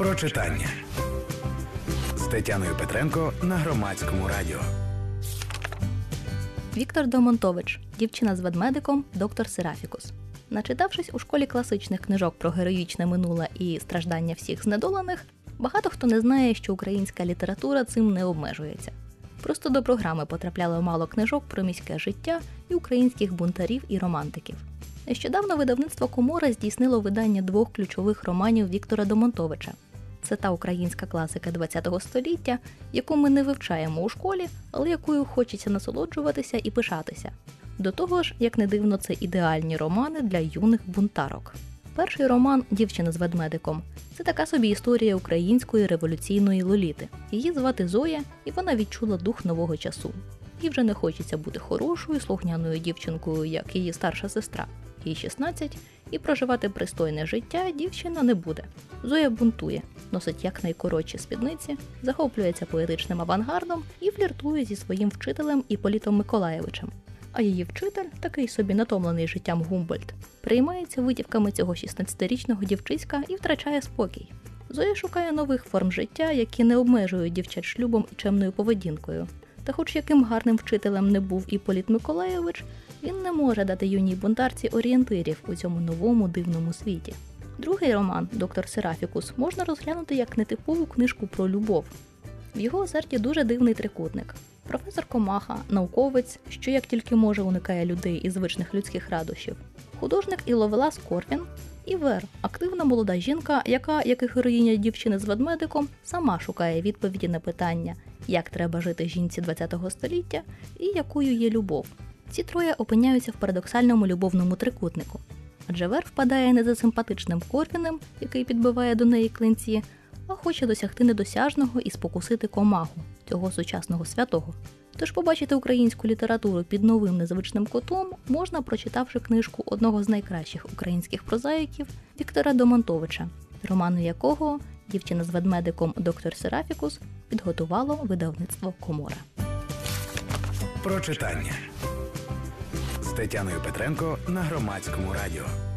Про читання з Тетяною Петренко на громадському радіо. Віктор Домонтович, дівчина з ведмедиком, доктор Серафікус. Начитавшись у школі класичних книжок про героїчне минуле і страждання всіх знедолених, багато хто не знає, що українська література цим не обмежується. Просто до програми потрапляло мало книжок про міське життя і українських бунтарів і романтиків. Нещодавно видавництво Комора здійснило видання двох ключових романів Віктора Домонтовича. Це та українська класика ХХ століття, яку ми не вивчаємо у школі, але якою хочеться насолоджуватися і пишатися. До того ж, як не дивно, це ідеальні романи для юних бунтарок. Перший роман Дівчина з ведмедиком це така собі історія української революційної лоліти. Її звати Зоя, і вона відчула дух нового часу. Їй вже не хочеться бути хорошою, слухняною дівчинкою, як її старша сестра. Їй 16, і проживати пристойне життя дівчина не буде. Зоя бунтує, носить якнайкоротші спідниці, захоплюється поетичним авангардом і фліртує зі своїм вчителем Іполітом Миколаєвичем. А її вчитель, такий собі натомлений життям Гумбольд, приймається витівками цього 16-річного дівчиська і втрачає спокій. Зоя шукає нових форм життя, які не обмежують дівчат шлюбом і чемною поведінкою. Та, хоч яким гарним вчителем не був Іполіт Миколаєвич, він не може дати юній бунтарці орієнтирів у цьому новому дивному світі. Другий роман Доктор Серафікус можна розглянути як нетипову книжку про любов. В його озерті дуже дивний трикутник. Професор Комаха, науковець, що як тільки може уникає людей і звичних людських радощів, художник і Ловелас Корвін, і Вер, активна молода жінка, яка, як і героїня дівчини з ведмедиком, сама шукає відповіді на питання, як треба жити жінці ХХ століття і якою є любов. Ці троє опиняються в парадоксальному любовному трикутнику. Адже Вер впадає не за симпатичним Корвінем, який підбиває до неї клинці, а хоче досягти недосяжного і спокусити комаху цього сучасного святого. Тож побачити українську літературу під новим незвичним кутом можна, прочитавши книжку одного з найкращих українських прозаїків Віктора Домонтовича, роману якого дівчина з ведмедиком доктор Серафікус підготувало видавництво Комора. Про читання з Тетяною Петренко на громадському радіо.